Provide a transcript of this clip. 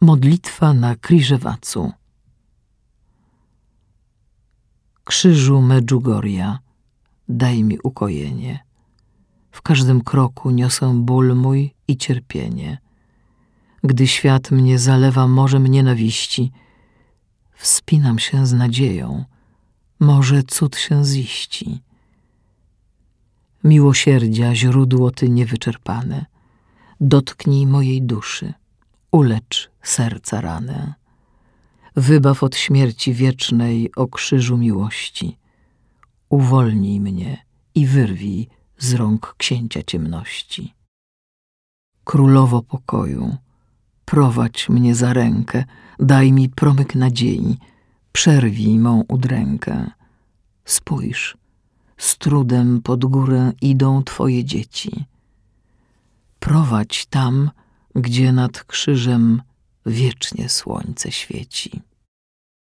Modlitwa na Kriżewacu Krzyżu Medjugorja, daj mi ukojenie. W każdym kroku niosę ból mój i cierpienie. Gdy świat mnie zalewa morzem nienawiści, wspinam się z nadzieją, może cud się ziści. Miłosierdzia źródło Ty niewyczerpane, dotknij mojej duszy, ulecz serca ranę. Wybaw od śmierci wiecznej o krzyżu miłości. Uwolnij mnie i wyrwij z rąk księcia ciemności. Królowo pokoju, prowadź mnie za rękę, daj mi promyk nadziei, przerwij mą udrękę. Spójrz, z trudem pod górę idą Twoje dzieci. Prowadź tam, gdzie nad krzyżem wiecznie słońce świeci.